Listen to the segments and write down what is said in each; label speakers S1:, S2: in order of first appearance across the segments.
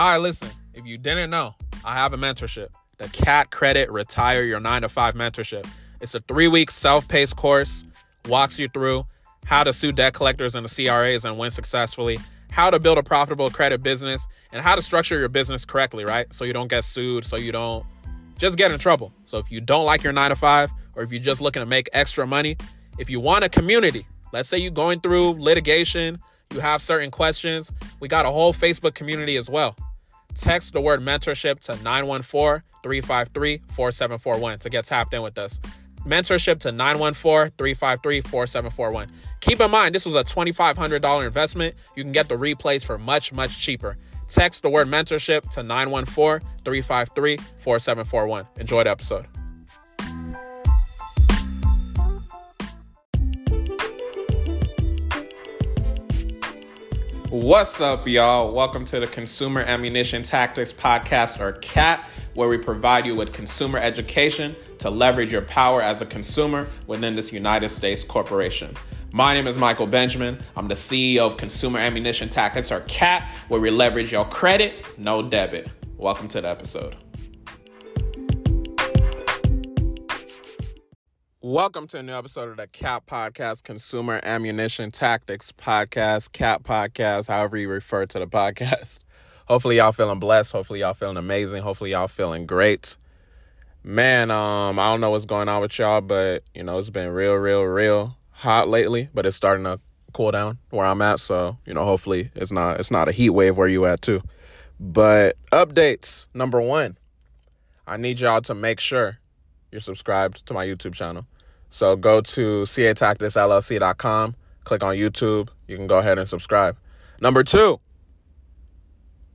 S1: All right, listen, if you didn't know, I have a mentorship, the CAT Credit Retire Your 9 to 5 mentorship. It's a three week self paced course, walks you through how to sue debt collectors and the CRAs and win successfully, how to build a profitable credit business, and how to structure your business correctly, right? So you don't get sued, so you don't just get in trouble. So if you don't like your 9 to 5, or if you're just looking to make extra money, if you want a community, let's say you're going through litigation, you have certain questions, we got a whole Facebook community as well. Text the word mentorship to 914 353 4741 to get tapped in with us. Mentorship to 914 353 4741. Keep in mind, this was a $2,500 investment. You can get the replays for much, much cheaper. Text the word mentorship to 914 353 4741. Enjoy the episode. What's up, y'all? Welcome to the Consumer Ammunition Tactics Podcast, or CAT, where we provide you with consumer education to leverage your power as a consumer within this United States corporation. My name is Michael Benjamin. I'm the CEO of Consumer Ammunition Tactics, or CAT, where we leverage your credit, no debit. Welcome to the episode. Welcome to a new episode of the CAP Podcast, Consumer Ammunition Tactics Podcast, CAP Podcast, however you refer to the podcast. Hopefully y'all feeling blessed. Hopefully y'all feeling amazing. Hopefully y'all feeling great. Man, um, I don't know what's going on with y'all, but you know, it's been real, real, real hot lately, but it's starting to cool down where I'm at. So, you know, hopefully it's not it's not a heat wave where you at too. But updates. Number one, I need y'all to make sure you're subscribed to my YouTube channel. So go to catacticsllc.com, click on YouTube. You can go ahead and subscribe. Number two,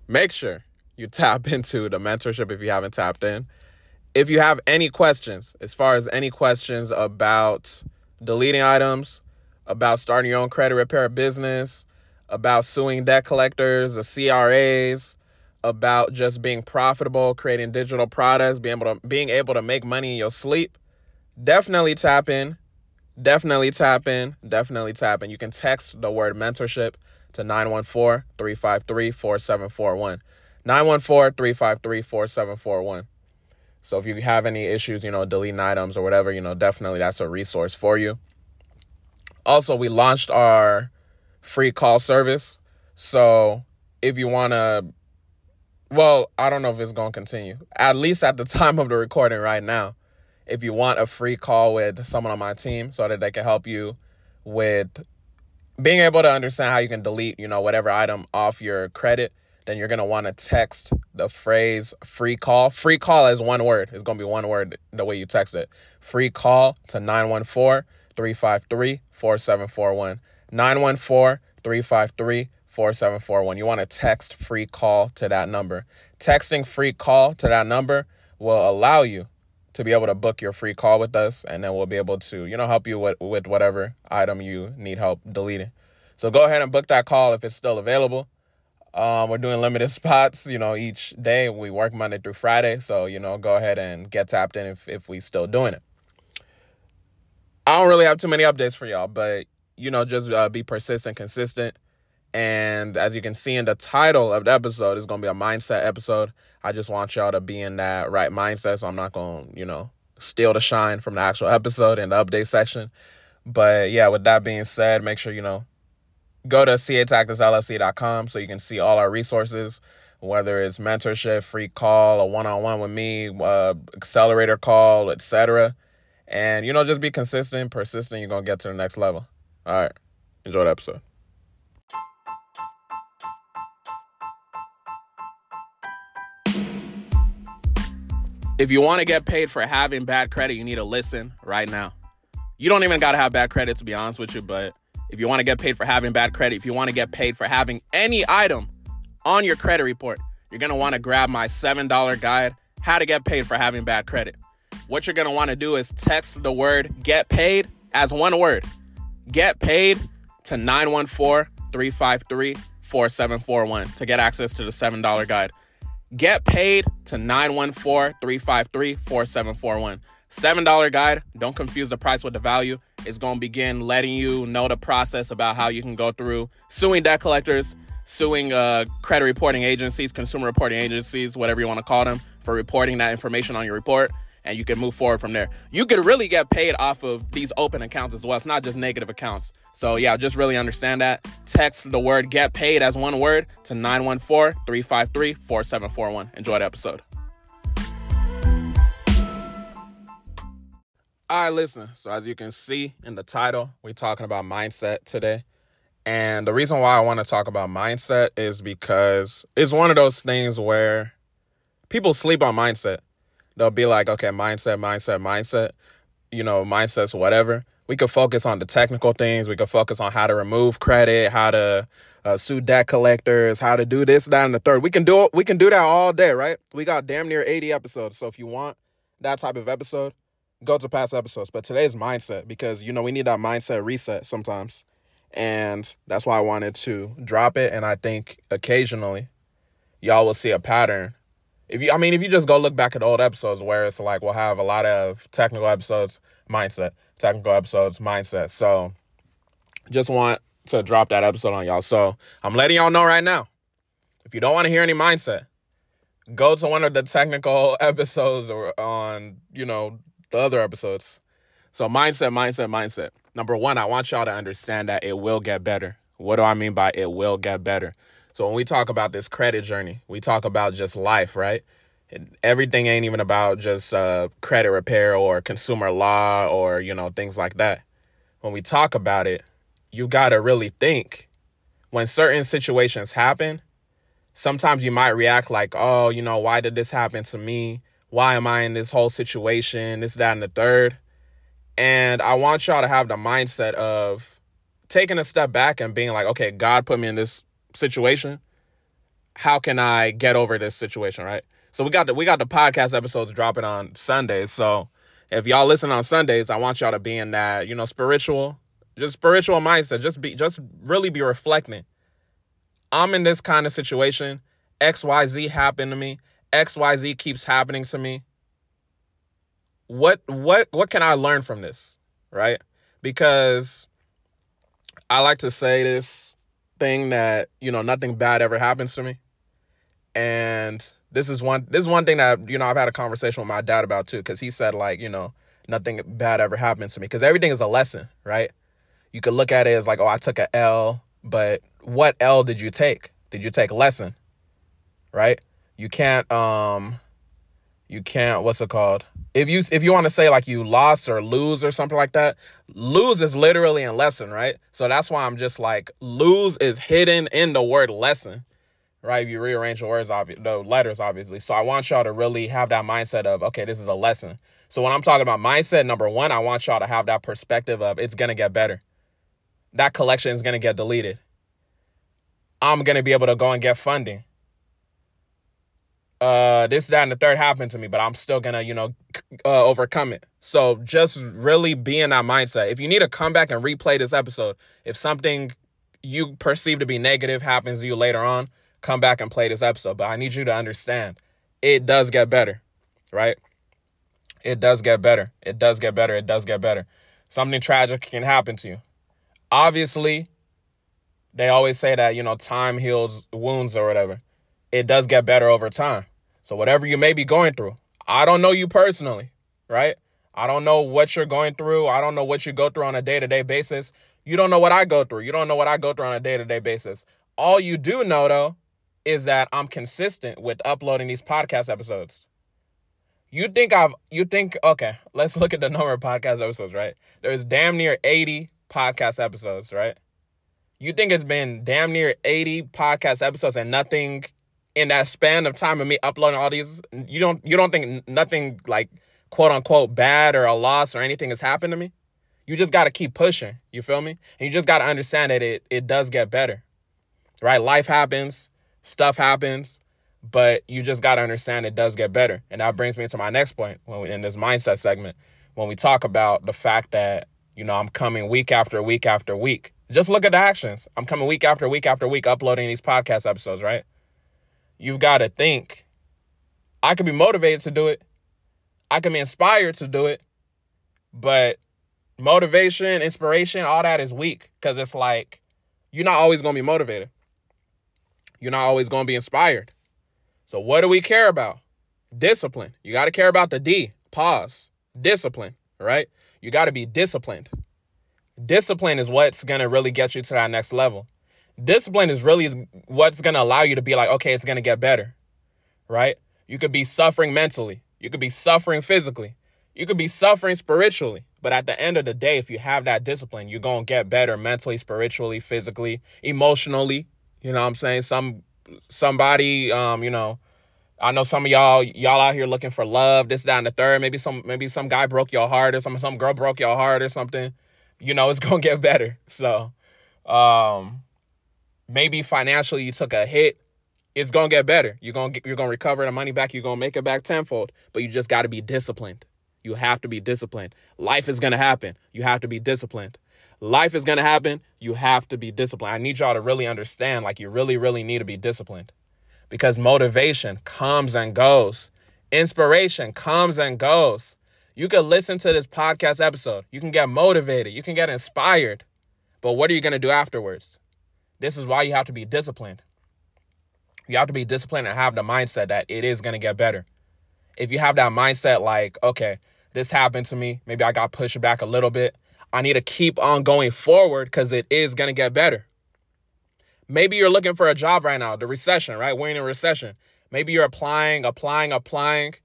S1: make sure you tap into the mentorship if you haven't tapped in. If you have any questions, as far as any questions about deleting items, about starting your own credit repair business, about suing debt collectors, the CRAs, about just being profitable, creating digital products, being able to being able to make money in your sleep, definitely tap in. Definitely tap in. Definitely tap in. You can text the word mentorship to 914-353-4741. 914-353-4741. So if you have any issues, you know, deleting items or whatever, you know, definitely that's a resource for you. Also, we launched our free call service. So if you want to well, I don't know if it's going to continue. At least at the time of the recording right now. If you want a free call with someone on my team so that they can help you with being able to understand how you can delete, you know, whatever item off your credit, then you're going to want to text the phrase free call. Free call is one word. It's going to be one word the way you text it. Free call to 914 353 4741. 914 353 4741. You want to text free call to that number. Texting free call to that number will allow you to be able to book your free call with us and then we'll be able to, you know, help you with, with whatever item you need help deleting. So go ahead and book that call if it's still available. Um, we're doing limited spots, you know, each day. We work Monday through Friday. So, you know, go ahead and get tapped in if, if we still doing it. I don't really have too many updates for y'all, but, you know, just uh, be persistent, consistent and as you can see in the title of the episode, it's going to be a mindset episode. I just want y'all to be in that right mindset. So I'm not going to, you know, steal the shine from the actual episode and the update section. But yeah, with that being said, make sure, you know, go to catacticsllc.com so you can see all our resources, whether it's mentorship, free call, a one on one with me, uh, accelerator call, etc. And, you know, just be consistent, persistent. You're going to get to the next level. All right. Enjoy the episode. If you want to get paid for having bad credit, you need to listen right now. You don't even got to have bad credit, to be honest with you, but if you want to get paid for having bad credit, if you want to get paid for having any item on your credit report, you're going to want to grab my $7 guide, How to Get Paid for Having Bad Credit. What you're going to want to do is text the word get paid as one word. Get paid to 914 353 4741 to get access to the $7 guide. Get paid to 914 353 4741. $7 guide. Don't confuse the price with the value. It's going to begin letting you know the process about how you can go through suing debt collectors, suing uh, credit reporting agencies, consumer reporting agencies, whatever you want to call them, for reporting that information on your report and you can move forward from there. You could really get paid off of these open accounts as well. It's not just negative accounts. So, yeah, just really understand that. Text the word get paid as one word to 914 353 4741. Enjoy the episode. All right, listen. So, as you can see in the title, we're talking about mindset today. And the reason why I want to talk about mindset is because it's one of those things where people sleep on mindset they'll be like, okay, mindset, mindset, mindset, you know, mindsets, whatever. We could focus on the technical things. We could focus on how to remove credit, how to uh, sue debt collectors, how to do this, that, and the third. We can do it. we can do that all day, right? We got damn near 80 episodes. So if you want that type of episode, go to past episodes. But today's mindset because you know we need that mindset reset sometimes. And that's why I wanted to drop it. And I think occasionally y'all will see a pattern if you, I mean, if you just go look back at old episodes where it's like we'll have a lot of technical episodes, mindset, technical episodes, mindset. So just want to drop that episode on y'all. So I'm letting y'all know right now. If you don't want to hear any mindset, go to one of the technical episodes or on, you know, the other episodes. So mindset, mindset, mindset. Number one, I want y'all to understand that it will get better. What do I mean by it will get better? So when we talk about this credit journey, we talk about just life, right? And everything ain't even about just uh, credit repair or consumer law or you know things like that. When we talk about it, you gotta really think. When certain situations happen, sometimes you might react like, "Oh, you know, why did this happen to me? Why am I in this whole situation? This, that, and the third. And I want y'all to have the mindset of taking a step back and being like, okay, God put me in this situation, how can I get over this situation, right? So we got the we got the podcast episodes dropping on Sundays. So if y'all listen on Sundays, I want y'all to be in that, you know, spiritual, just spiritual mindset. Just be just really be reflecting. I'm in this kind of situation. XYZ happened to me. XYZ keeps happening to me. What what what can I learn from this? Right? Because I like to say this thing that you know nothing bad ever happens to me. And this is one this is one thing that you know I've had a conversation with my dad about too cuz he said like you know nothing bad ever happens to me cuz everything is a lesson right? You could look at it as like oh I took a L but what L did you take? Did you take a lesson right? You can't um you can't what's it called if you if you want to say like you lost or lose or something like that lose is literally in lesson right? So that's why i'm just like lose is hidden in the word lesson right? If you rearrange the words obvi- the letters obviously. So i want y'all to really have that mindset of okay this is a lesson. So when i'm talking about mindset number one i want y'all to have that perspective of it's gonna get better. That collection is gonna get deleted. I'm gonna be able to go and get funding. Uh this that and the third happened to me but i'm still gonna you know uh, overcome it. So just really be in that mindset. If you need to come back and replay this episode if something you perceive to be negative happens to you later on come back and play this episode. But i need you to understand it does get better right? It does get better. It does get better. It does get better. Something tragic can happen to you. Obviously they always say that you know time heals wounds or whatever. It does get better over time. So whatever you may be going through, I don't know you personally, right? I don't know what you're going through. I don't know what you go through on a day-to-day basis. You don't know what I go through. You don't know what I go through on a day-to-day basis. All you do know though is that I'm consistent with uploading these podcast episodes. You think I've you think okay, let's look at the number of podcast episodes, right? There's damn near 80 podcast episodes, right? You think it's been damn near 80 podcast episodes and nothing in that span of time of me uploading all these, you don't you don't think nothing like quote unquote bad or a loss or anything has happened to me? You just got to keep pushing. You feel me? And you just got to understand that it it does get better. Right? Life happens, stuff happens, but you just got to understand it does get better. And that brings me to my next point when we, in this mindset segment when we talk about the fact that you know I'm coming week after week after week. Just look at the actions. I'm coming week after week after week uploading these podcast episodes, right? You've got to think I could be motivated to do it. I can be inspired to do it. But motivation, inspiration, all that is weak because it's like you're not always going to be motivated. You're not always going to be inspired. So, what do we care about? Discipline. You got to care about the D. Pause. Discipline, right? You got to be disciplined. Discipline is what's going to really get you to that next level. Discipline is really what's going to allow you to be like, okay, it's going to get better, right? You could be suffering mentally. You could be suffering physically. You could be suffering spiritually. But at the end of the day, if you have that discipline, you're going to get better mentally, spiritually, physically, emotionally. You know what I'm saying? Some somebody um, you know, I know some of y'all y'all out here looking for love, this, that, and the third. Maybe some maybe some guy broke your heart or some some girl broke your heart or something. You know, it's gonna get better. So um maybe financially you took a hit. It's gonna get better. You're gonna get, you're gonna recover the money back. You're gonna make it back tenfold. But you just got to be disciplined. You have to be disciplined. Life is gonna happen. You have to be disciplined. Life is gonna happen. You have to be disciplined. I need y'all to really understand. Like you really, really need to be disciplined because motivation comes and goes. Inspiration comes and goes. You can listen to this podcast episode. You can get motivated. You can get inspired. But what are you to do afterwards? This is why you have to be disciplined. You have to be disciplined and have the mindset that it is going to get better. If you have that mindset, like, okay, this happened to me. Maybe I got pushed back a little bit. I need to keep on going forward because it is going to get better. Maybe you're looking for a job right now, the recession, right? We're in a recession. Maybe you're applying, applying, applying.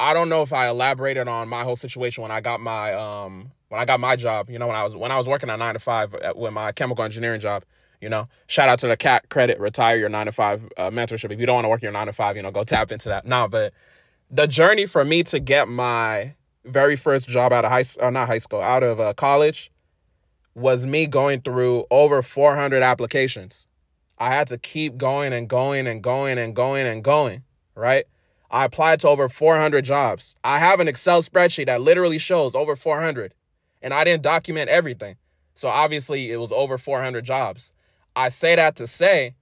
S1: I don't know if I elaborated on my whole situation when I got my um when I got my job. You know, when I was when I was working at nine to five with my chemical engineering job. You know, shout out to the cat credit retire your nine to five uh, mentorship. If you don't want to work your nine to five, you know, go tap into that. No, but the journey for me to get my very first job out of high, or uh, not high school, out of uh, college, was me going through over 400 applications. I had to keep going and going and going and going and going, right? I applied to over 400 jobs. I have an Excel spreadsheet that literally shows over 400, and I didn't document everything. So obviously it was over 400 jobs. I say that to say,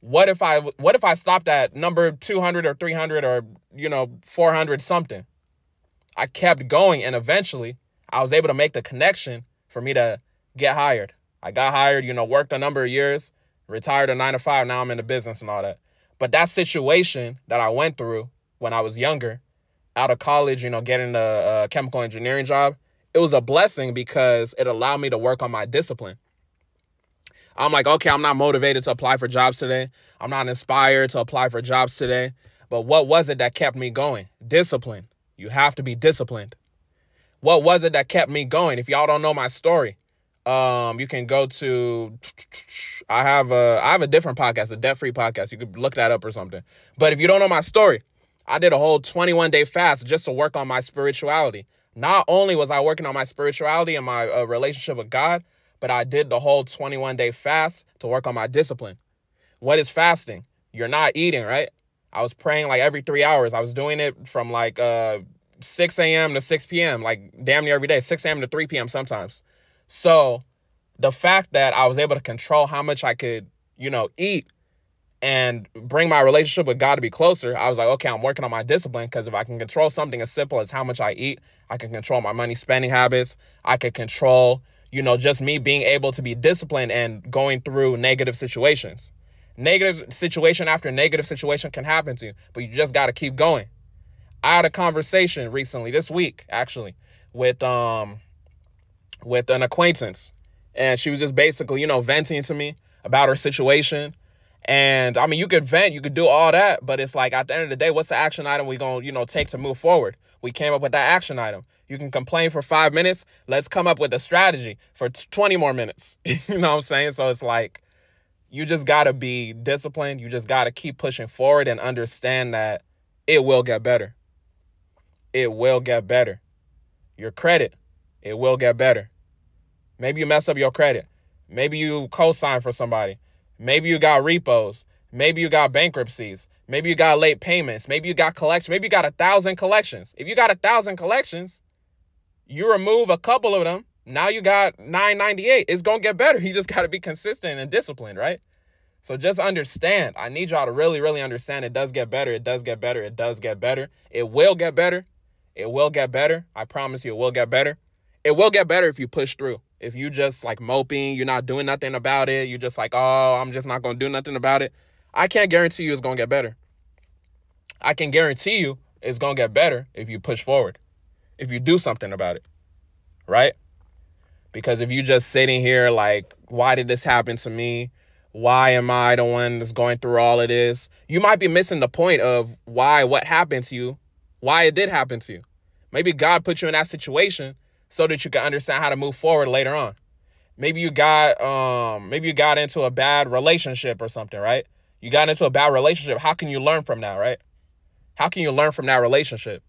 S1: what if I what if I stopped at number 200 or 300 or you know 400 something? I kept going and eventually I was able to make the connection for me to get hired. I got hired, you know, worked a number of years, retired a nine to five. Now I'm in the business and all that. But that situation that I went through when I was younger, out of college, you know, getting a, a chemical engineering job, it was a blessing because it allowed me to work on my discipline. I'm like, okay, I'm not motivated to apply for jobs today. I'm not inspired to apply for jobs today. But what was it that kept me going? Discipline. You have to be disciplined. What was it that kept me going? If y'all don't know my story, um, you can go to I have a I have a different podcast, a debt free podcast. You could look that up or something. But if you don't know my story, I did a whole 21 day fast just to work on my spirituality. Not only was I working on my spirituality and my uh, relationship with God, but I did the whole 21 day fast to work on my discipline. What is fasting? You're not eating, right? I was praying like every three hours. I was doing it from like uh 6 a.m. to 6 p.m., like damn near every day, 6 a.m. to 3 p.m. sometimes. So the fact that I was able to control how much I could, you know, eat and bring my relationship with God to be closer, I was like, okay, I'm working on my discipline because if I can control something as simple as how much I eat, I can control my money spending habits. I can control, you know, just me being able to be disciplined and going through negative situations. Negative situation after negative situation can happen to you, but you just got to keep going. I had a conversation recently, this week actually, with um with an acquaintance. And she was just basically, you know, venting to me about her situation. And I mean, you could vent, you could do all that, but it's like at the end of the day, what's the action item we gonna, you know, take to move forward? We came up with that action item. You can complain for five minutes. Let's come up with a strategy for 20 more minutes. you know what I'm saying? So it's like, you just gotta be disciplined. You just gotta keep pushing forward and understand that it will get better. It will get better. Your credit, it will get better. Maybe you mess up your credit. Maybe you co-sign for somebody. Maybe you got repos. Maybe you got bankruptcies. Maybe you got late payments. Maybe you got collections. Maybe you got a thousand collections. If you got a thousand collections, you remove a couple of them. Now you got 998. It's going to get better. You just got to be consistent and disciplined, right? So just understand. I need y'all to really, really understand it does get better. It does get better. It does get better. It will get better. It will get better. I promise you it will get better. It will get better if you push through. If you just like moping, you're not doing nothing about it, you're just like, oh, I'm just not gonna do nothing about it. I can't guarantee you it's going to get better. I can guarantee you it's going to get better if you push forward, if you do something about it, right? Because if you just sitting here like, why did this happen to me? Why am I the one that's going through all of this? You might be missing the point of why what happened to you, why it did happen to you. Maybe God put you in that situation so that you can understand how to move forward later on. Maybe you got um maybe you got into a bad relationship or something, right? You got into a bad relationship. How can you learn from that, right? How can you learn from that relationship?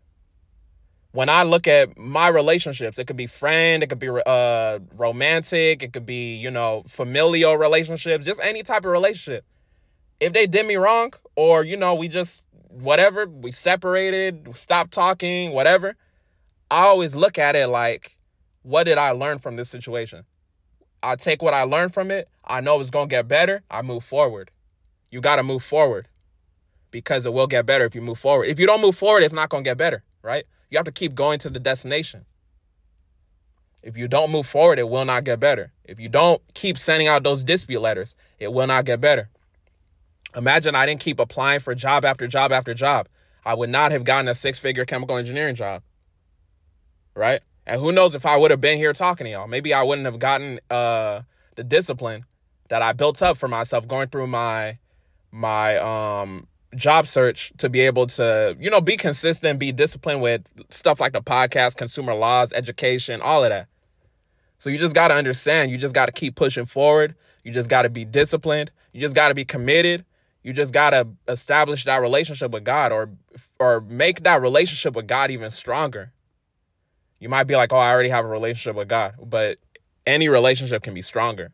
S1: When I look at my relationships, it could be friend, it could be uh romantic, it could be, you know, familial relationships, just any type of relationship. If they did me wrong or, you know, we just whatever, we separated, stopped talking, whatever, I always look at it like what did I learn from this situation? I take what I learned from it. I know it's going to get better. I move forward. You got to move forward because it will get better if you move forward. If you don't move forward, it's not going to get better, right? You have to keep going to the destination. If you don't move forward, it will not get better. If you don't keep sending out those dispute letters, it will not get better. Imagine I didn't keep applying for job after job after job. I would not have gotten a six figure chemical engineering job. Right? And who knows if I would have been here talking to y'all. Maybe I wouldn't have gotten uh, the discipline that I built up for myself going through my my um job search to be able to, you know, be consistent, be disciplined with stuff like the podcast, consumer laws, education, all of that. So you just got to understand, you just got to keep pushing forward. You just got to be disciplined. You just got to be committed. You just got to establish that relationship with God or or make that relationship with God even stronger. You might be like, oh, I already have a relationship with God, but any relationship can be stronger.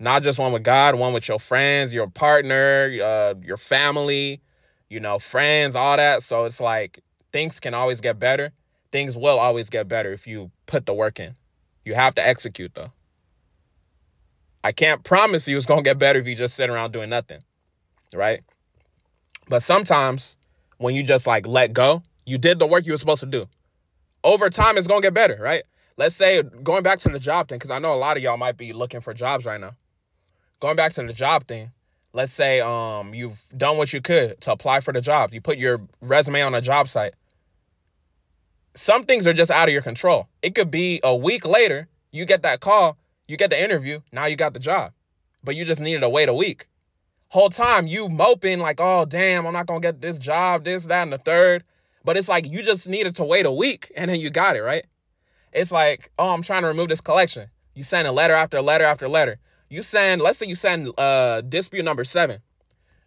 S1: Not just one with God, one with your friends, your partner, uh, your family, you know, friends, all that. So it's like things can always get better. Things will always get better if you put the work in. You have to execute though. I can't promise you it's going to get better if you just sit around doing nothing. Right? But sometimes when you just like let go, you did the work you were supposed to do over time it's gonna get better, right? Let's say going back to the job thing, because I know a lot of y'all might be looking for jobs right now. Going back to the job thing, let's say um you've done what you could to apply for the job. You put your resume on a job site. Some things are just out of your control. It could be a week later, you get that call, you get the interview, now you got the job. But you just needed to wait a week. Whole time you moping like, oh damn, I'm not gonna get this job, this, that, and the third. But it's like you just needed to wait a week and then you got it, right? It's like, oh, I'm trying to remove this collection. You send a letter after letter after letter. You send, let's say you send uh dispute number seven.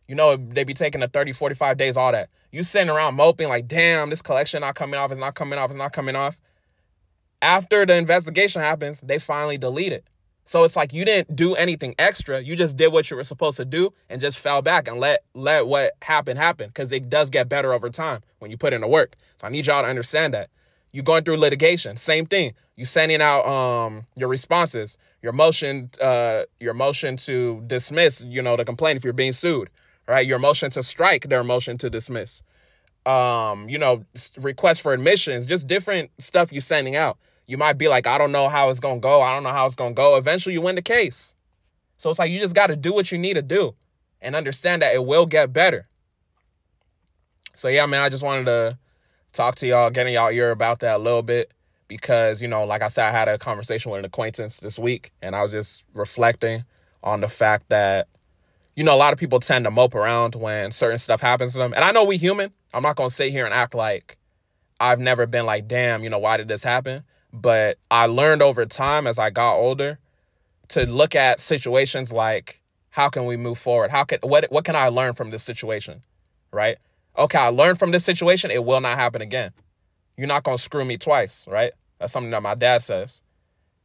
S1: You know, they be taking the 30, 45 days, all that. You sitting around moping like, damn, this collection not coming off, it's not coming off, it's not coming off. After the investigation happens, they finally delete it. So it's like you didn't do anything extra. You just did what you were supposed to do and just fell back and let let what happened happen because it does get better over time when you put in the work. So I need y'all to understand that. You going through litigation, same thing. You sending out um your responses, your motion uh your motion to dismiss, you know, the complaint if you're being sued, right? Your motion to strike, their motion to dismiss. Um, you know, request for admissions, just different stuff you're sending out you might be like, I don't know how it's to go. I don't know how it's to go. Eventually, you win the case. So it's like you just got to do what you need to do and understand that it will get better. So, yeah, man, I just wanted to talk to y'all, getting y'all ear about that a little bit because, you know, like I said, I had a conversation with an acquaintance this week and I was just reflecting on the fact that, you know, a lot of people tend to mope around when certain stuff happens to them. And I know we human. I'm not going to sit here and act like I've never been like, damn, you know, why did this happen? But I learned over time as I got older to look at situations like how can we move forward? How can what what can I learn from this situation? Right? Okay, I learned from this situation, it will not happen again. You're not gonna screw me twice, right? That's something that my dad says.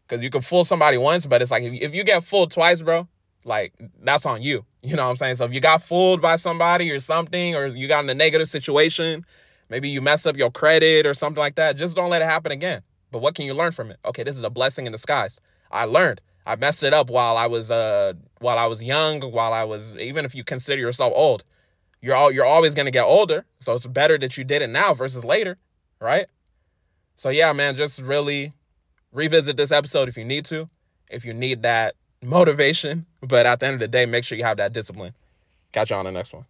S1: Cause you can fool somebody once, but it's like if, if you get fooled twice, bro, like that's on you. You know what I'm saying? So if you got fooled by somebody or something, or you got in a negative situation, maybe you mess up your credit or something like that, just don't let it happen again. But what can you learn from it? Okay, this is a blessing in disguise. I learned. I messed it up while I was uh while I was young, while I was even if you consider yourself old. You're all you're always gonna get older. So it's better that you did it now versus later, right? So yeah, man, just really revisit this episode if you need to, if you need that motivation. But at the end of the day, make sure you have that discipline. Catch you on the next one.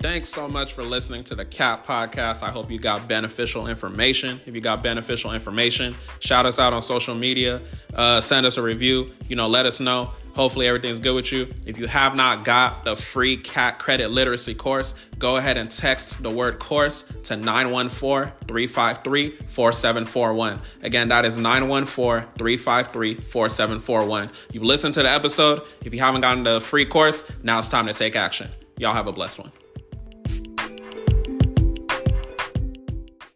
S1: Thanks so much for listening to the CAP podcast. I hope you got beneficial information. If you got beneficial information, shout us out on social media, uh, send us a review, you know, let us know. Hopefully, everything's good with you. If you have not got the free CAT credit literacy course, go ahead and text the word course to 914 353 4741. Again, that is 914 353 4741. You've listened to the episode. If you haven't gotten the free course, now it's time to take action. Y'all have a blessed one.